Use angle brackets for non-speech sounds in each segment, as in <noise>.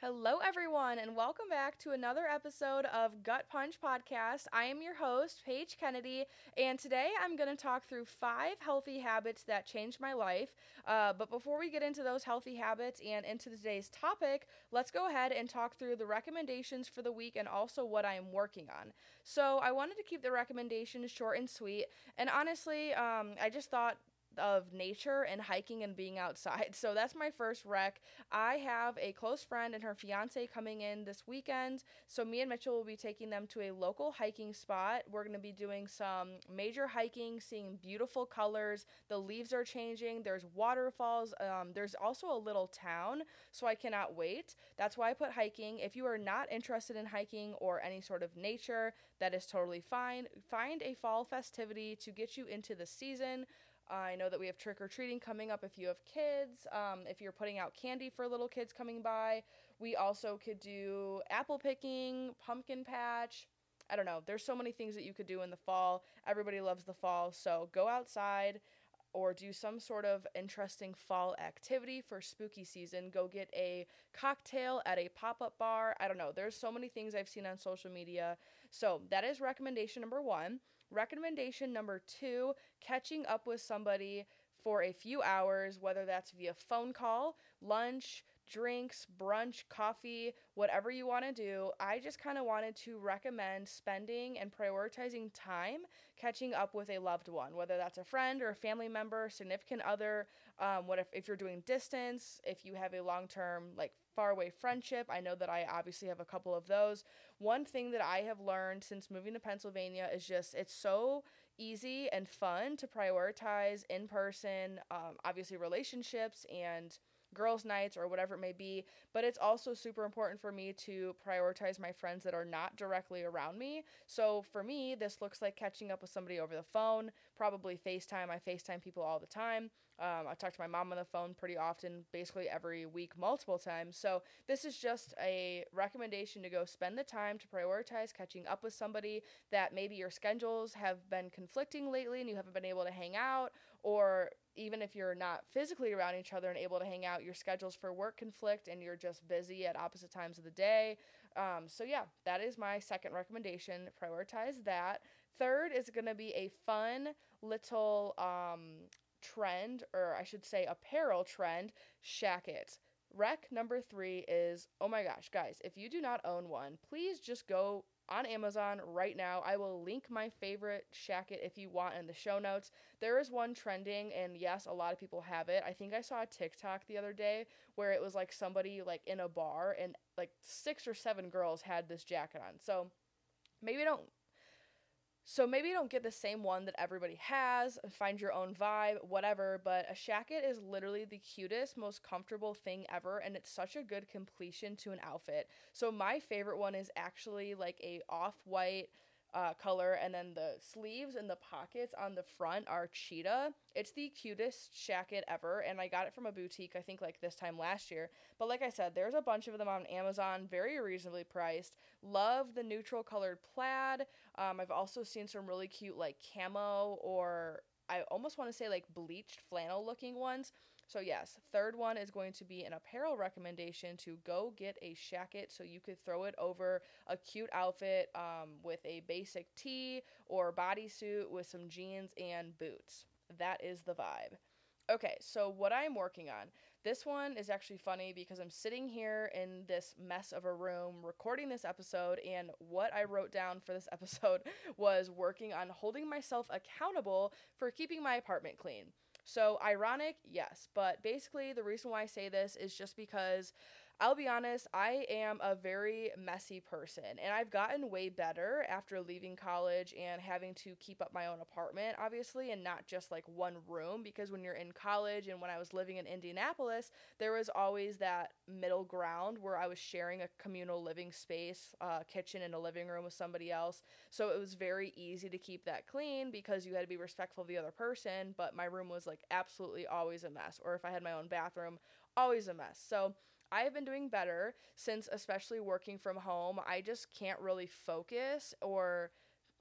Hello, everyone, and welcome back to another episode of Gut Punch Podcast. I am your host, Paige Kennedy, and today I'm going to talk through five healthy habits that changed my life. Uh, but before we get into those healthy habits and into today's topic, let's go ahead and talk through the recommendations for the week and also what I am working on. So, I wanted to keep the recommendations short and sweet, and honestly, um, I just thought of nature and hiking and being outside. <laughs> So that's my first rec. I have a close friend and her fiance coming in this weekend. So me and Mitchell will be taking them to a local hiking spot. We're going to be doing some major hiking, seeing beautiful colors. The leaves are changing. There's waterfalls. Um, there's also a little town. So I cannot wait. That's why I put hiking. If you are not interested in hiking or any sort of nature, that is totally fine. Find a fall festivity to get you into the season. I know that we have trick or treating coming up if you have kids. Um, if you're putting out candy for little kids coming by, we also could do apple picking, pumpkin patch. I don't know. There's so many things that you could do in the fall. Everybody loves the fall, so go outside or do some sort of interesting fall activity for spooky season. Go get a cocktail at a pop up bar. I don't know. There's so many things I've seen on social media. So that is recommendation number one. Recommendation number two catching up with somebody for a few hours, whether that's via phone call, lunch, drinks, brunch, coffee, whatever you want to do. I just kind of wanted to recommend spending and prioritizing time catching up with a loved one, whether that's a friend or a family member, significant other. Um, what if, if you're doing distance, if you have a long term, like far away friendship. I know that I obviously have a couple of those. One thing that I have learned since moving to Pennsylvania is just it's so easy and fun to prioritize in person, um, obviously, relationships and girls' nights or whatever it may be. But it's also super important for me to prioritize my friends that are not directly around me. So for me, this looks like catching up with somebody over the phone, probably FaceTime. I FaceTime people all the time. Um, I talk to my mom on the phone pretty often, basically every week, multiple times. So this is just a recommendation to go spend the time to prioritize catching up with somebody that maybe your schedules have been conflicting lately and you haven't been able to hang out or even if you're not physically around each other and able to hang out, your schedules for work conflict and you're just busy at opposite times of the day. Um, so, yeah, that is my second recommendation. Prioritize that. Third is going to be a fun little um, trend, or I should say apparel trend, Shacket. Rec number three is oh my gosh, guys, if you do not own one, please just go on Amazon right now. I will link my favorite shacket if you want in the show notes. There is one trending and yes, a lot of people have it. I think I saw a TikTok the other day where it was like somebody like in a bar and like six or seven girls had this jacket on. So maybe don't so maybe you don't get the same one that everybody has, find your own vibe, whatever, but a shacket is literally the cutest, most comfortable thing ever and it's such a good completion to an outfit. So my favorite one is actually like a off-white uh, color, and then the sleeves and the pockets on the front are cheetah. It's the cutest jacket ever, and I got it from a boutique, I think like this time last year. But like I said, there's a bunch of them on Amazon, very reasonably priced. Love the neutral colored plaid. Um, I've also seen some really cute like camo or I almost want to say like bleached flannel looking ones. So, yes, third one is going to be an apparel recommendation to go get a shacket so you could throw it over a cute outfit um, with a basic tee or bodysuit with some jeans and boots. That is the vibe. Okay, so what I'm working on. This one is actually funny because I'm sitting here in this mess of a room recording this episode, and what I wrote down for this <laughs> episode was working on holding myself accountable for keeping my apartment clean. So, ironic, yes, but basically, the reason why I say this is just because I'll be honest, I am a very messy person, and I've gotten way better after leaving college and having to keep up my own apartment, obviously, and not just like one room. Because when you're in college and when I was living in Indianapolis, there was always that middle ground where I was sharing a communal living space, uh, kitchen, and a living room with somebody else. So it was very easy to keep that clean because you had to be respectful of the other person, but my room was like absolutely always a mess. Or if I had my own bathroom, always a mess. So, I have been doing better since, especially working from home. I just can't really focus or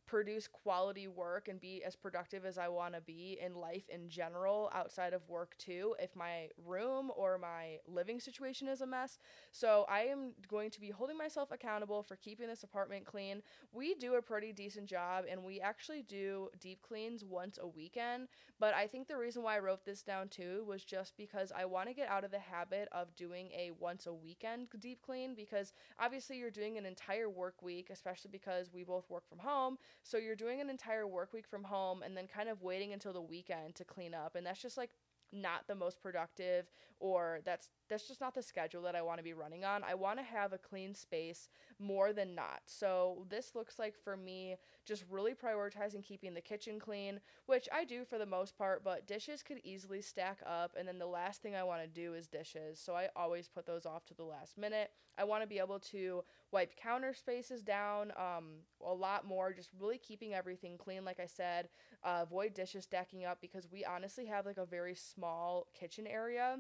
produce quality work and be as productive as I want to be in life in general outside of work too if my room or my living situation is a mess. So I am going to be holding myself accountable for keeping this apartment clean. We do a pretty decent job and we actually do deep cleans once a weekend, but I think the reason why I wrote this down too was just because I want to get out of the habit of doing a once a weekend deep clean because obviously you're doing an entire work week, especially because we both work from home. So you're doing an entire work week from home and then kind of waiting until the weekend to clean up. And that's just like not the most productive or that's that's just not the schedule that I want to be running on. I want to have a clean space more than not. So this looks like for me just really prioritizing keeping the kitchen clean, which I do for the most part, but dishes could easily stack up and then the last thing I want to do is dishes. So I always put those off to the last minute. I want to be able to wipe counter spaces down um, a lot more, just really keeping everything clean like I said. Uh, avoid dishes stacking up because we honestly have like a very small kitchen area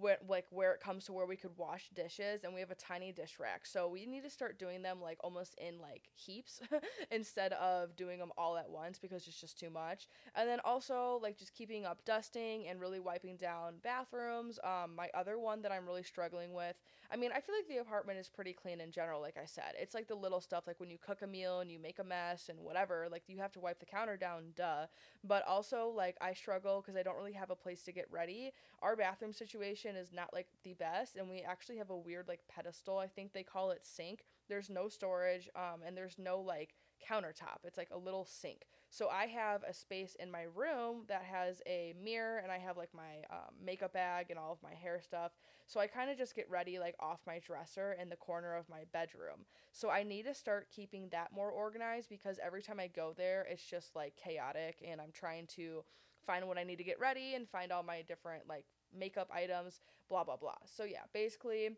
where like where it comes to where we could wash dishes and we have a tiny dish rack. So we need to start doing them like almost in like heaps <laughs> instead of doing them all at once because it's just too much. And then also like just keeping up dusting and really wiping down bathrooms. Um my other one that i'm really struggling with i mean i feel like the apartment is pretty clean in general like i said. It's like the little stuff like when you cook a meal and you make a mess and whatever like you have to wipe the counter down duh. But also like i struggle because i don't really have a place to get ready. Our bathroom situation is not like the best and we actually have a weird like pedestal i think they call it sink. There's no storage um, and there's no like countertop. It's like a little sink. So i have a space in my room that has a mirror and i have like my um, makeup bag and all of my hair stuff. So i kind of just get ready like off my dresser in the corner of my bedroom. So i need to start keeping that more organized because every time i go there it's just like chaotic and i'm trying to find what i need to get ready and find all my different like makeup items, blah, blah, blah. So, yeah, basically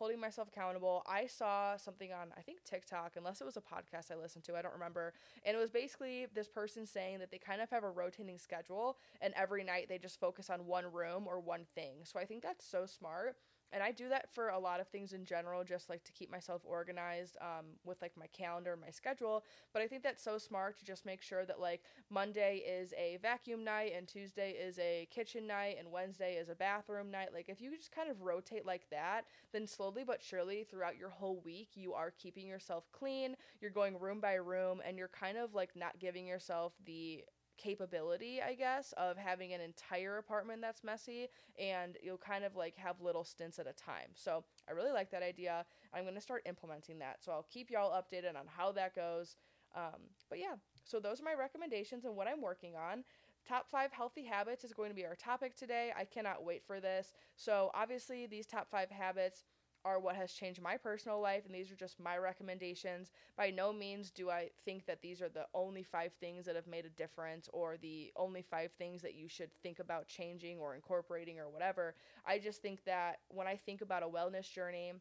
holding myself accountable. I saw something on, I think, TikTok, unless it was a podcast I listened to, I don't remember. And it was basically this person saying that they kind of have a rotating schedule and every night they just focus on one room or one thing. So I think that's so smart and I do that for a lot of things in general, just like to keep myself organized um, with like my calendar my schedule. But I think that's so smart to just make sure that like Monday is a vacuum night and Tuesday is a kitchen night and Wednesday is a bathroom night. Like if you just kind of rotate like that, then slowly but surely throughout your whole week, you are keeping yourself clean. You're going room by room and you're kind of like not giving yourself the capability, I guess, of having an entire apartment that's messy and you'll kind of like have little stints at a time. So I really like that idea. I'm going to start implementing that. So I'll keep y'all updated on how that goes. Um, but yeah, so those are my recommendations and what I'm working on. Top five healthy habits is going to be our topic today. I cannot wait for this. So, obviously, these top five habits are what has changed my personal life, and these are just my recommendations. By no means do I think that these are the only five things that have made a difference or the only five things that you should think about changing or incorporating or whatever. I just think that when I think about a wellness journey,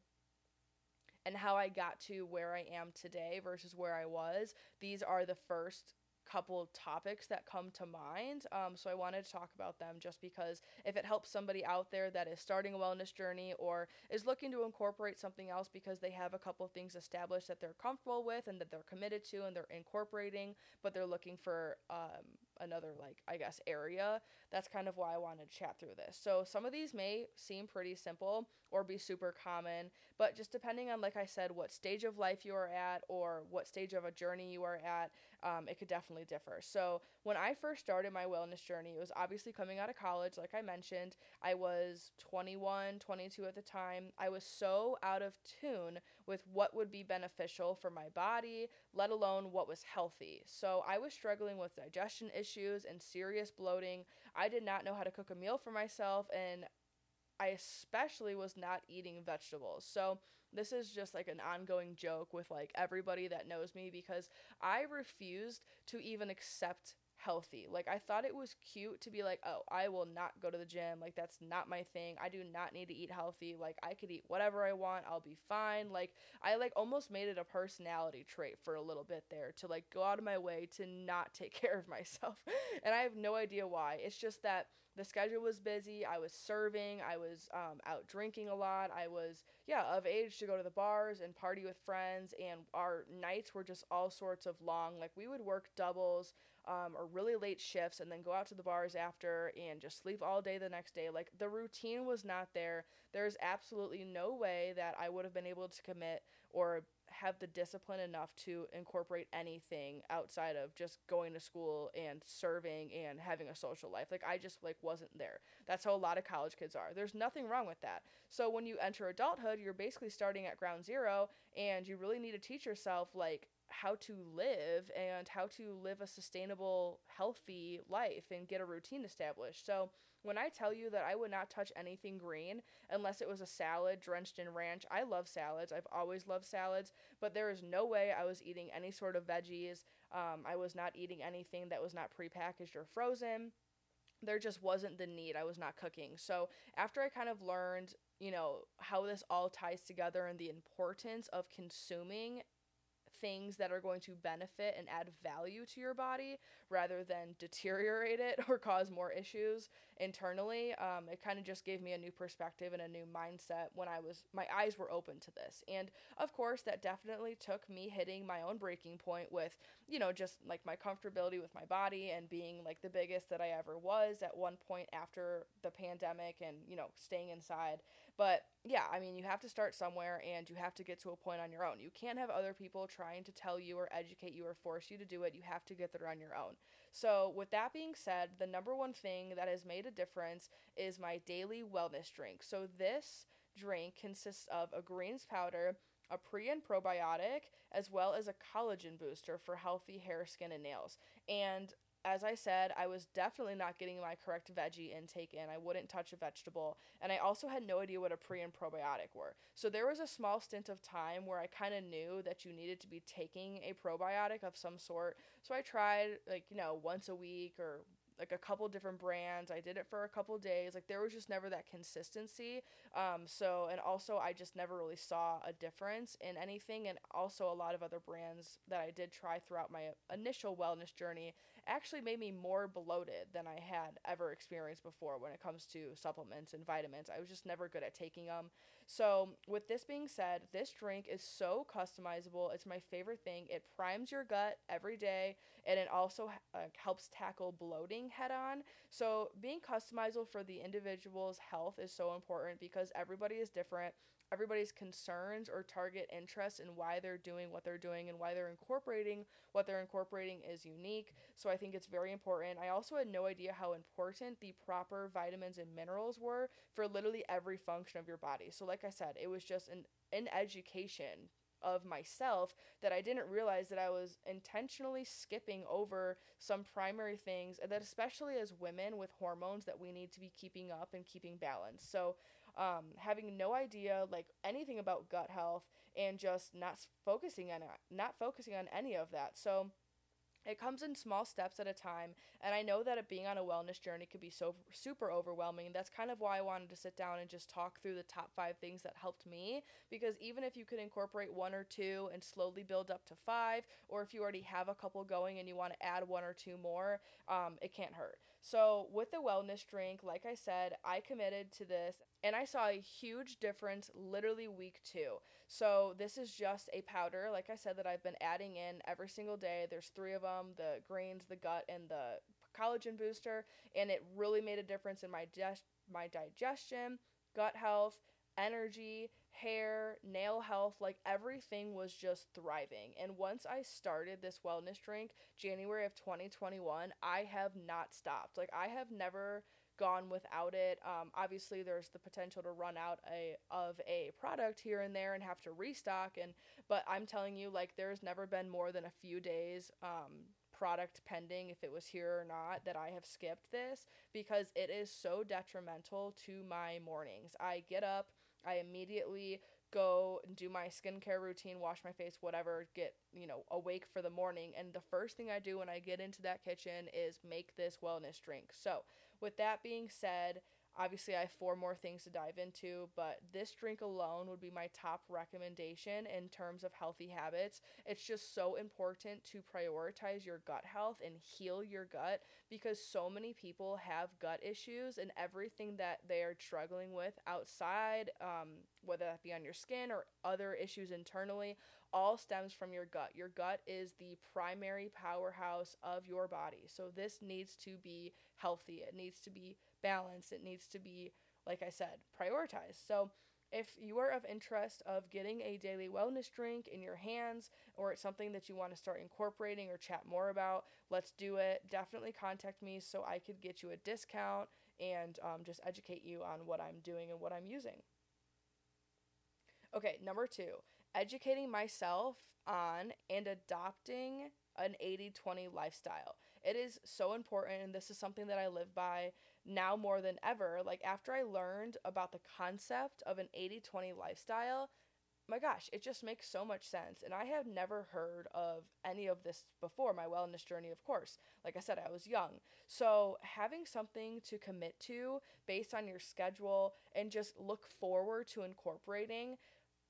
and how I got to where I am today versus where I was, these are the first couple topics that come to mind. Um, so I wanted to talk about them just because if it helps somebody out there that is starting a wellness journey or is looking to incorporate something else because they have a couple things established that they're comfortable with and that they're committed to and they're incorporating, but they're looking for um, another like I guess area. That's kind of why I wanted to chat through this. So some of these may seem pretty simple or be super common, but just depending on like I said what stage of life you are at or what stage of a journey you are at, um, it could definitely differ. So when I first started my wellness journey, it was obviously coming out of college like I mentioned. I was 21, 22 at the time. I was so out of tune with what would be beneficial for my body, let alone what was healthy. So I was struggling with digestion issues and serious bloating. I did not know how to cook a meal for myself, and I especially was not eating vegetables. So this is just like an ongoing joke with like everybody that knows me because I refused to even accept healthy. Like I thought it was cute to be like, "Oh, I will not go to the gym. Like that's not my thing. I do not need to eat healthy. Like I could eat whatever I want. I'll be fine." Like I like almost made it a personality trait for a little bit there to like go out of my way to not <laughs> take care of myself. and I have no idea why. It's just that the schedule was busy. I was serving. I was um, out drinking a lot. I was, yeah, of age to go to the bars and party with friends. And our nights were just all sorts of long. Like we would work doubles um, or really late shifts and then go out to the bars after and just sleep all day the next day. Like the routine was not there. There's absolutely no way that I would have been able to commit or have the discipline enough to incorporate anything outside of just going to school and serving and having a social life. Like I just like wasn't there. That's how a lot of college kids are. There's nothing wrong with that. So when you enter adulthood, you're basically starting at ground zero and you really need to teach yourself like how to live and how to live a sustainable, healthy life and get a routine established. So, when I tell you that I would not touch anything green unless it was a salad drenched in ranch, I love salads. I've always loved salads, but there is no way I was eating any sort of veggies. Um, I was not eating anything that was not prepackaged or frozen. There just wasn't the need. I was not cooking. So, after I kind of learned, you know, how this all ties together and the importance of consuming things that are going to benefit and add value to your body rather than deteriorate it <laughs> or cause more issues internally. Um, it kind of just gave me a new perspective and a new mindset when I was, my eyes were open to this. And of course, that definitely took me hitting my own breaking point with, you know, just like my comfortability with my body and being like the biggest that I ever was at one point after the pandemic and, you know, staying inside. But yeah, I mean, you have to start somewhere and you have to get to a point on your own. You can't have other people trying to tell you or educate you or force you to do it. You have to get there on your own. So, with that being said, the number one thing that has made a difference is my daily wellness drink. So, this drink consists of a greens powder, a pre and probiotic, as well as a collagen booster for healthy hair, skin, and nails. And as I said, I was definitely not getting my correct veggie intake in. I wouldn't touch a vegetable. And I also had no idea what a pre and probiotic were. So there was a small stint of time where I kind of knew that you needed to be taking a probiotic of some sort. So I tried, like, you know, once a week or like a couple different brands. I did it for a couple days. Like there was just never that consistency. Um, so and also I just never really saw a difference in anything. And also a lot of other brands that I did try throughout my initial wellness journey actually made me more bloated than I had ever experienced before when it comes to supplements and vitamins. I was just never good at taking them. So, with this being said, this drink is so customizable. It's my favorite thing. It primes your gut every day and it also uh, helps tackle bloating head on. So, being customizable for the individual's health is so important because everybody is different everybody's concerns or target interests and why they're doing what they're doing and why they're incorporating what they're incorporating is unique. So I think it's very important. I also had no idea how important the proper vitamins and minerals were for literally every function of your body. So like I said, it was just an an education of myself that I didn't realize that I was intentionally skipping over some primary things that especially as women with hormones that we need to be keeping up and keeping balanced. So um, having no idea like anything about gut health and just not focusing on not focusing on any of that. So it comes in small steps at a time, and I know that it being on a wellness journey could be so super overwhelming. That's kind of why I wanted to sit down and just talk through the top five things that helped me. Because even if you could incorporate one or two and slowly build up to five, or if you already have a couple going and you want to add one or two more, um, it can't hurt. So, with the wellness drink, like I said, I committed to this and I saw a huge difference literally week two. So, this is just a powder, like I said, that I've been adding in every single day. There's three of them the greens, the gut, and the collagen booster. And it really made a difference in my, digest- my digestion, gut health, energy, hair, nail health, like everything was just thriving. And once I started this wellness drink, January of 2021, I have not stopped. Like I have never gone without it. Um, obviously, there's the potential to run out a of a product here and there and have to restock. And but I'm telling you, like there's never been more than a few days. Um, product pending if it was here or not that I have skipped this because it is so detrimental to my mornings. I get up I immediately go and do my skincare routine, wash my face, whatever, get, you know, awake for the morning. And the first thing I do when I get into that kitchen is make this wellness drink. So, with that being said, Obviously, I have four more things to dive into, but this drink alone would be my top recommendation in terms of healthy habits. It's just so important to prioritize your gut health and heal your gut because so many people have gut issues and everything that they are struggling with outside, um, whether that be on your skin or other issues internally, all stems from your gut. Your gut is the primary powerhouse of your body. So this needs to be healthy. It needs to be balanced. It needs to be, like I said, prioritized. So if you are of interest of getting a daily wellness drink in your hands or it's something that you want to start incorporating or chat more about let's do it definitely contact me so i could get you a discount and um, just educate you on what i'm doing and what i'm using okay number two educating myself on and adopting an 80 20 lifestyle. It is so important, and this is something that I live by now more than ever. Like, after I learned about the concept of an 80 20 lifestyle, my gosh, it just makes so much sense. And I have never heard of any of this before my wellness journey, of course. Like I said, I was young. So, having something to commit to based on your schedule and just look forward to incorporating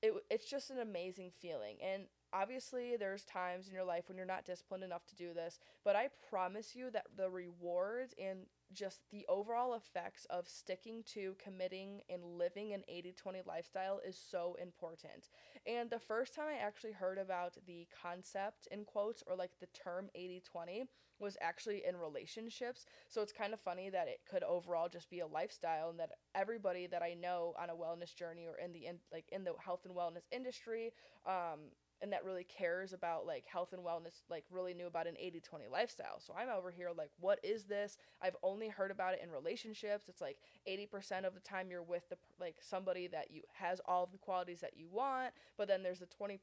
it, it's just an amazing feeling. And obviously, there's times in your life when you're not disciplined enough to do this, but I promise you that the rewards and just the overall effects of sticking to committing and living an 80 20 lifestyle is so important. And the first time I actually heard about the concept in quotes or like the term 80 20 was actually in relationships. So it's kind of funny that it could overall just be a lifestyle and that everybody that I know on a wellness journey or in the in, like in the health and wellness industry um and that really cares about like health and wellness like really knew about an 80-20 lifestyle. So i'm over here like what is this? I've only heard about it in relationships. It's like 80% of the time you're with the like somebody that you has all of the qualities that you want but then there's the 20%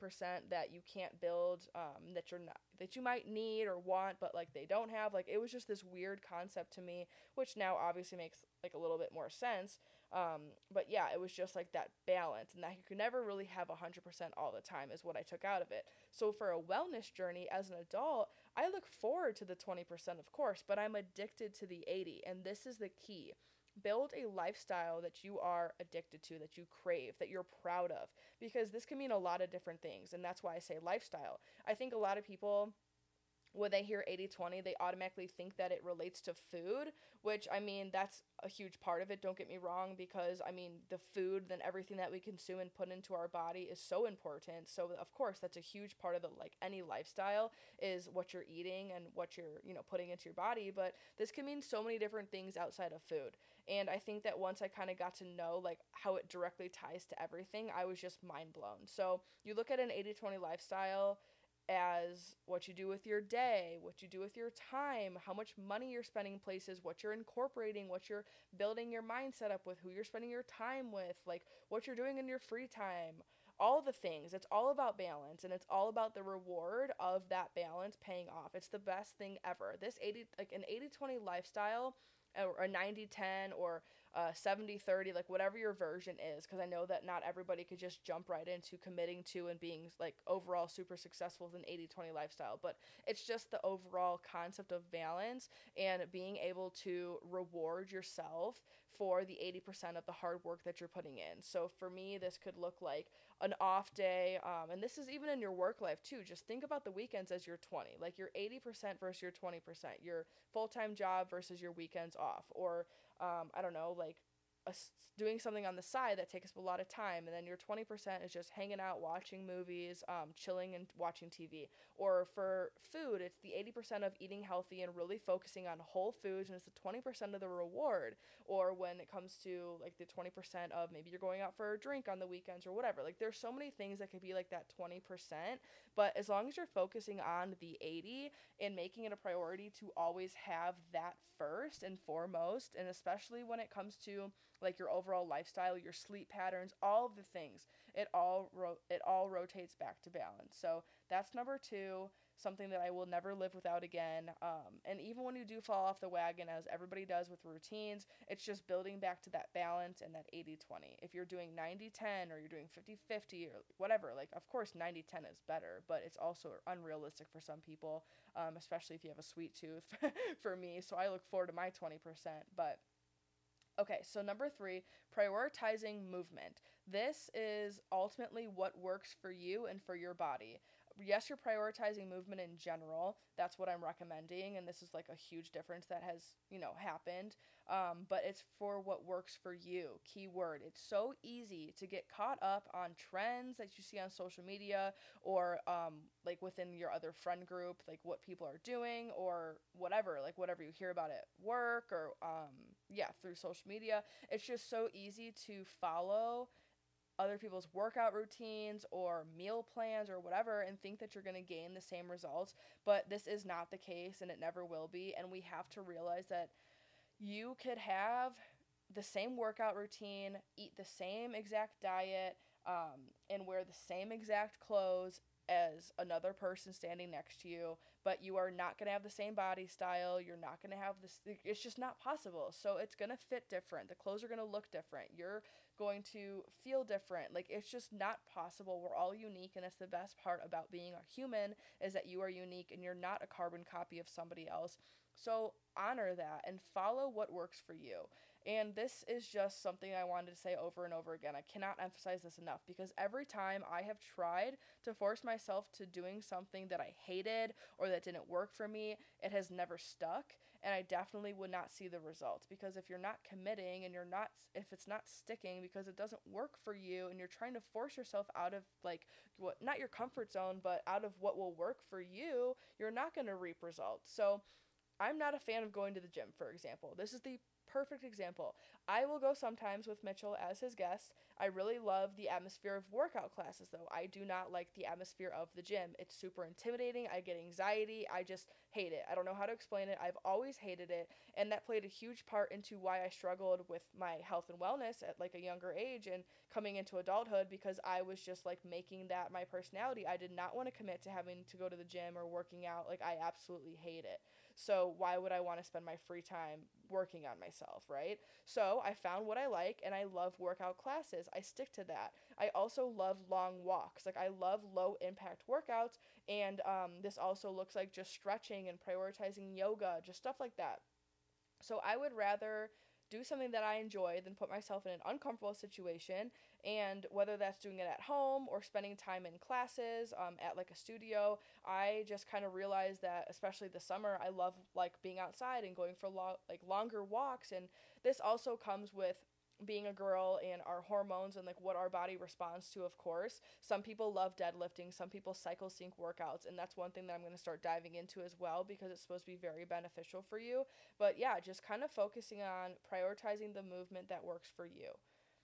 that you can't build um, that you're not that you might need or want but like they don't have. Like it was just this weird concept to me which now obviously makes like a little bit more sense um, but yeah, it was just like that balance, and that you can never really have 100% all the time, is what I took out of it. So, for a wellness journey as an adult, I look forward to the 20%, of course, but I'm addicted to the 80, and this is the key. Build a lifestyle that you are addicted to, that you crave, that you're proud of, because this can mean a lot of different things, and that's why I say lifestyle. I think a lot of people when they hear 80 20, they automatically think that it relates to food, which I mean, that's a huge part of it. Don't get me wrong, because I mean, the food, then everything that we consume and put into our body is so important. So, of course, that's a huge part of the like any lifestyle is what you're eating and what you're, you know, putting into your body. But this can mean so many different things outside of food. And I think that once I kind of got to know like how it directly ties to everything, I was just mind blown. So, you look at an 80 20 lifestyle as what you do with your day, what you do with your time, how much money you're spending places, what you're incorporating, what you're building your mindset up with, who you're spending your time with, like what you're doing in your free time, all the things. It's all about balance and it's all about the reward of that balance paying off. It's the best thing ever. This 80 like an 80/20 lifestyle or a 90/10 or uh, 70 30 like whatever your version is because i know that not everybody could just jump right into committing to and being like overall super successful with an 80 20 lifestyle but it's just the overall concept of balance and being able to reward yourself for the 80% of the hard work that you're putting in. So for me this could look like an off day um, and this is even in your work life too. Just think about the weekends as your 20 like your 80% versus your 20% your full-time job versus your weekends off or um, I don't know, like a, doing something on the side that takes up a lot of time, and then your 20% is just hanging out, watching movies, um, chilling, and watching TV. Or for food, it's the 80% of eating healthy and really focusing on whole foods, and it's the 20% of the reward. Or when it comes to like the 20% of maybe you're going out for a drink on the weekends or whatever. Like there's so many things that could be like that 20%, but as long as you're focusing on the 80 and making it a priority to always have that first and foremost, and especially when it comes to like your overall lifestyle, your sleep patterns, all of the things. It all ro- it all rotates back to balance. So that's number 2. something that I will never live without again. Um, and even when you do fall off the wagon, as everybody does with routines, it's just building back to that balance and that 80 20. If you're doing 90 10 or you're doing 50 50 or whatever, like, of course, 90 10 is better, but it's also unrealistic for some people, um, especially if you have a sweet tooth <laughs> for me. So I look forward to my 20%. But Okay, so number three, prioritizing movement. This is ultimately what works for you and for your body yes, you're prioritizing movement in general. That's what I'm recommending, and this is like a huge difference that has you know happened. Um, but it's for what works for you. Keyword. It's so easy to get caught up on trends that you see on social media or um, like within your other friend group, like what people are doing or whatever, like whatever you hear about at work or um, yeah through social media. It's just so easy to follow other people's workout routines or meal plans or whatever and think that you're going to gain the same results. But this is not the case and it never will be. And we have to realize that you could have the same workout routine, eat the same exact diet, um, and wear the same exact clothes as another person standing next to you, but you are not going to have the same body style. You're not going to have this, it's just not possible. So it's going to fit different. The clothes are going to look different. You're going to feel different. Like it's just not possible. We're all unique and that's the best part about being a human is that you are unique and you're not a carbon copy of somebody else. So honor that and follow what works for you. And this is just something I wanted to say over and over again. I cannot emphasize this enough because every time I have tried to force myself to doing something that I hated or that didn't work for me, it has never stuck. And I definitely would not see the results because if you're not committing and you're not, if it's not sticking because it doesn't work for you and you're trying to force yourself out of like what, not your comfort zone, but out of what will work for you, you're not going to reap results. So, I'm not a fan of going to the gym, for example. This is the perfect example. I will go sometimes with Mitchell as his guest. I really love the atmosphere of workout classes, though. I do not like the atmosphere of the gym. It's super intimidating. I get anxiety. I just hate it. I don't know how to explain it. I've always hated it. And that played a huge part into why I struggled with my health and wellness at like a younger age and coming into adulthood because I was just like making that my personality. I did not want to commit to having to go to the gym or working out. Like, I absolutely hate it. So why would I want to spend my free time working on myself, right? So I found what I like and I love workout classes. I stick to that. I also love long walks. Like I love low impact workouts and um, this also looks like just stretching and prioritizing yoga, just stuff like that. So I would rather do something that I enjoy than put myself in an uncomfortable situation. And whether that's doing it at home or spending time in classes um, at like a studio, I just kind of realized that, especially the summer, I love like being outside and going for lo- like longer walks. And this also comes with being a girl and our hormones and like what our body responds to of course. Some people love deadlifting. Some people cycle sync workouts. And that's one thing that i'm going to start diving into as well because it's supposed to be very beneficial for you. But yeah just kind of focusing on prioritizing the movement that works for you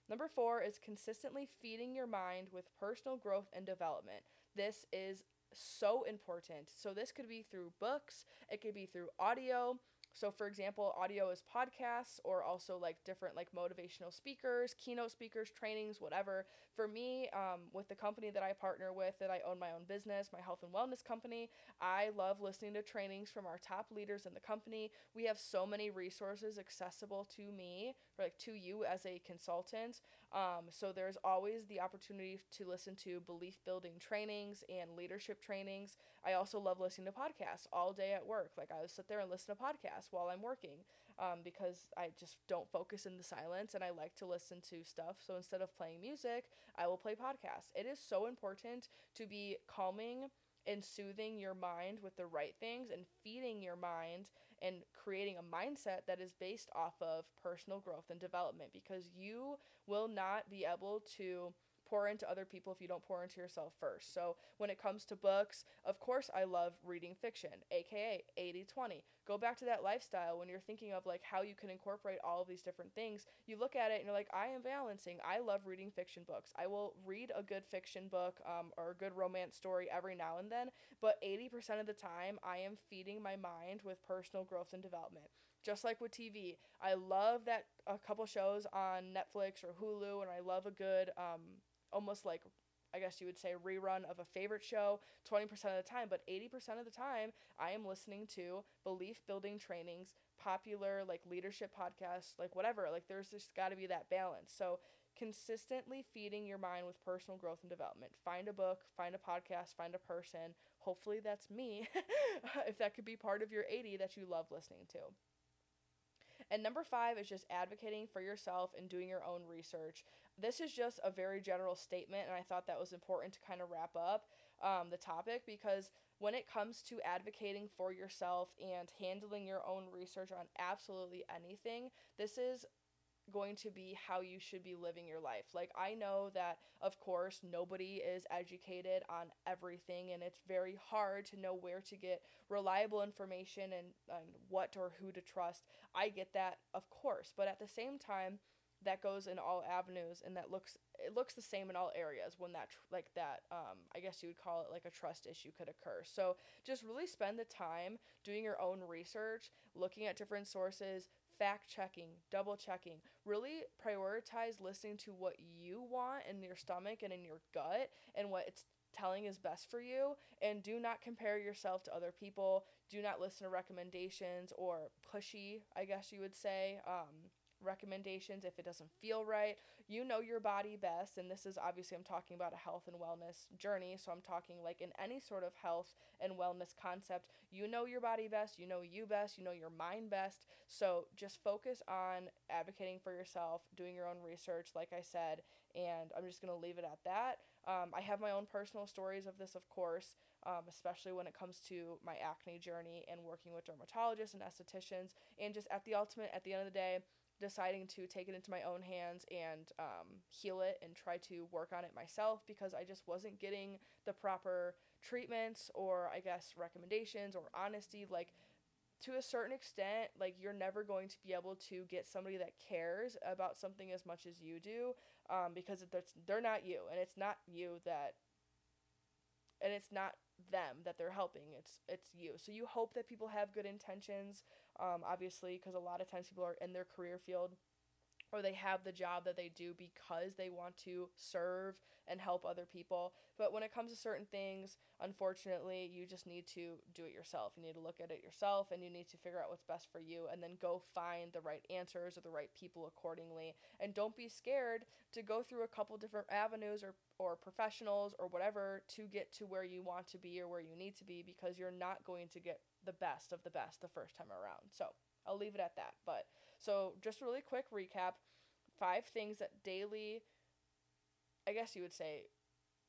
number four is consistently feeding your mind with personal growth and development this is so important so this could be through books it could be through audio so, for example, audio is podcasts or also like different like motivational speakers, keynote speakers, trainings, whatever. For me, um, with the company that I partner with, that I own my own business, my health and wellness company, I love listening to trainings from our top leaders in the company. We have so many resources accessible to me, like to you as a consultant. Um, so there's always the opportunity to listen to belief building trainings and leadership trainings. I also love listening to podcasts all day at work. Like I sit there and listen to podcasts while I'm working um, because I just don't focus in the silence and I like to listen to stuff. So instead of playing music, I will play podcasts. It is so important to be calming and soothing your mind with the right things and feeding your mind and creating a mindset that is based off of personal growth and development because you will not be able to pour into other people if you don't pour into yourself first. So, when it comes to books, of course, I love reading fiction, aka 80 20. Go back to that lifestyle when you're thinking of like how you can incorporate all of these different things. You look at it and you're like, I am balancing. I love reading fiction books. I will read a good fiction book um, or a good romance story every now and then, but 80% of the time, I am feeding my mind with personal growth and development just like with TV. I love that a couple shows on Netflix or Hulu, and I love a good um, almost like I guess you would say, rerun of a favorite show 20% of the time, but 80% of the time, I am listening to belief building trainings, popular like leadership podcasts, like whatever. Like there's just got to be that balance. So consistently feeding your mind with personal growth and development. Find a book, find a podcast, find a person. Hopefully that's me, <laughs> if that could be part of your 80 that you love listening to. And number five is just advocating for yourself and doing your own research. This is just a very general statement, and I thought that was important to kind of wrap up um, the topic because when it comes to advocating for yourself and handling your own research on absolutely anything, this is going to be how you should be living your life. Like, I know that, of course, nobody is educated on everything, and it's very hard to know where to get reliable information and, and what or who to trust. I get that, of course, but at the same time, that goes in all avenues and that looks it looks the same in all areas when that like that um, i guess you would call it like a trust issue could occur so just really spend the time doing your own research looking at different sources fact checking, double checking. Really prioritize listening to what you want in your stomach and in your gut and what it's telling is best for you. And do not compare yourself to other people. Do not listen to recommendations or pushy, I guess you would say. Um, recommendations if it doesn't feel right. You know your body best, and this is obviously I'm talking about a health and wellness journey, so I'm talking like in any sort of health and wellness concept. You know your body best, you know you best, you know your mind best. So just focus on advocating for yourself, doing your own research, like I said, and I'm just gonna leave it at that. Um, I have my own personal stories of this, of course, um, especially when it comes to my acne journey and working with dermatologists and estheticians, and just at the ultimate, at the end of the day deciding to take it into my own hands and um, heal it and try to work on it myself because I just wasn't getting the proper treatments or I guess recommendations or honesty. Like, to a certain extent, like, you're never going to be able to get somebody that cares about something as much as you do um, because they're, they're not you and it's not you that. And it's not them that they're helping it's it's you so you hope that people have good intentions um, obviously because a lot of times people are in their career field or they have the job that they do because they want to serve and help other people. But when it comes to certain things, unfortunately, you just need to do it yourself. You need to look at it yourself and you need to figure out what's best for you and then go find the right answers or the right people accordingly. And don't be scared to go through a couple different avenues or or professionals or whatever to get to where you want to be or where you need to be because you're not going to get the best of the best the first time around. So, I'll leave it at that. But so, just a really quick recap five things that daily, I guess you would say,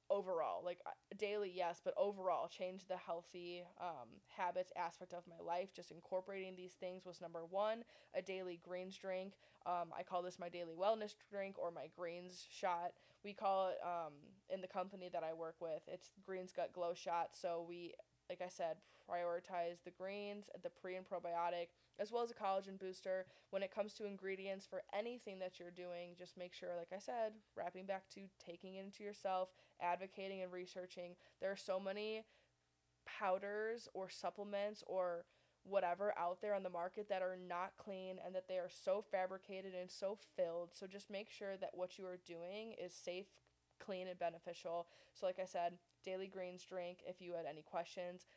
overall, like uh, daily, yes, but overall, change the healthy um, habits aspect of my life. Just incorporating these things was number one. A daily greens drink. Um, I call this my daily wellness drink or my greens shot. We call it um, in the company that I work with, it's Greens Gut Glow Shot. So we like I said, prioritize the greens, the pre and probiotic, as well as a collagen booster. When it comes to ingredients for anything that you're doing, just make sure, like I said, wrapping back to taking it into yourself, advocating and researching. There are so many powders or supplements or whatever out there on the market that are not clean and that they are so fabricated and so filled. So just make sure that what you are doing is safe, clean, and beneficial. So, like I said, Daily Greens drink. If you had any questions,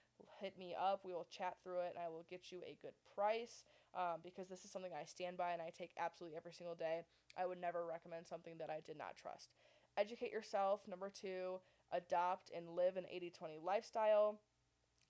hit me up. We will chat through it and I will get you a good price um, because this is something I stand by and I take absolutely every single day. I would never recommend something that I did not trust. Educate yourself. Number two, adopt and live an 80 20 lifestyle.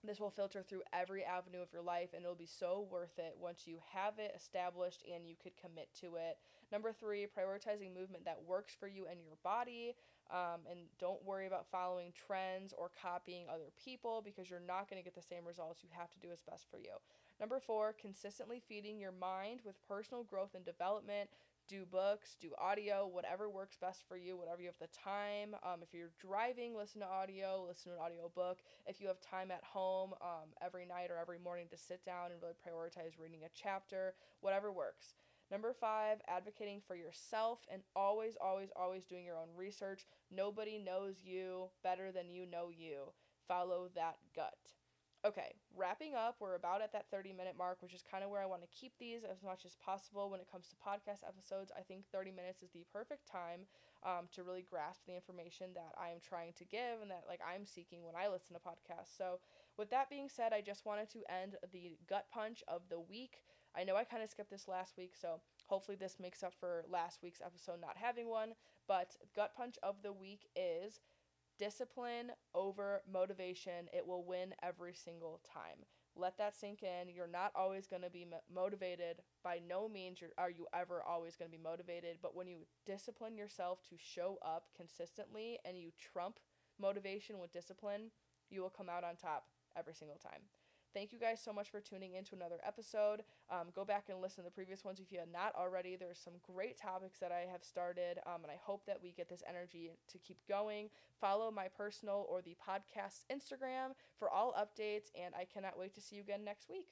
This will filter through every avenue of your life and it'll be so worth it once you have it established and you could commit to it. Number three, prioritizing movement that works for you and your body. Um, and don't worry about following trends or copying other people because you're not going to get the same results. You have to do what's best for you. Number four, consistently feeding your mind with personal growth and development. Do books, do audio, whatever works best for you, whatever you have the time. Um, if you're driving, listen to audio, listen to an audio book. If you have time at home um, every night or every morning to sit down and really prioritize reading a chapter, whatever works. Number five, advocating for yourself and always, always, always doing your own research. Nobody knows you better than you know you. Follow that gut. Okay, wrapping up, we're about at that 30 minute mark, which is kind of where I want to keep these as much as possible when it comes to podcast episodes. I think 30 minutes is the perfect time um, to really grasp the information that I am trying to give and that like I'm seeking when I listen to podcasts. So, with that being said, I just wanted to end the gut punch of the week. I know I kind of skipped this last week, so hopefully this makes up for last week's episode not having one. But gut punch of the week is discipline over motivation. It will win every single time. Let that sink in. You're not always going to be motivated. By no means are you ever always going to be motivated. But when you discipline yourself to show up consistently and you trump motivation with discipline, you will come out on top every single time. Thank you guys so much for tuning in to another episode. Um, go back and listen to the previous ones if you have not already. There's some great topics that I have started, um, and I hope that we get this energy to keep going. Follow my personal or the podcast Instagram for all updates, and I cannot wait to see you again next week.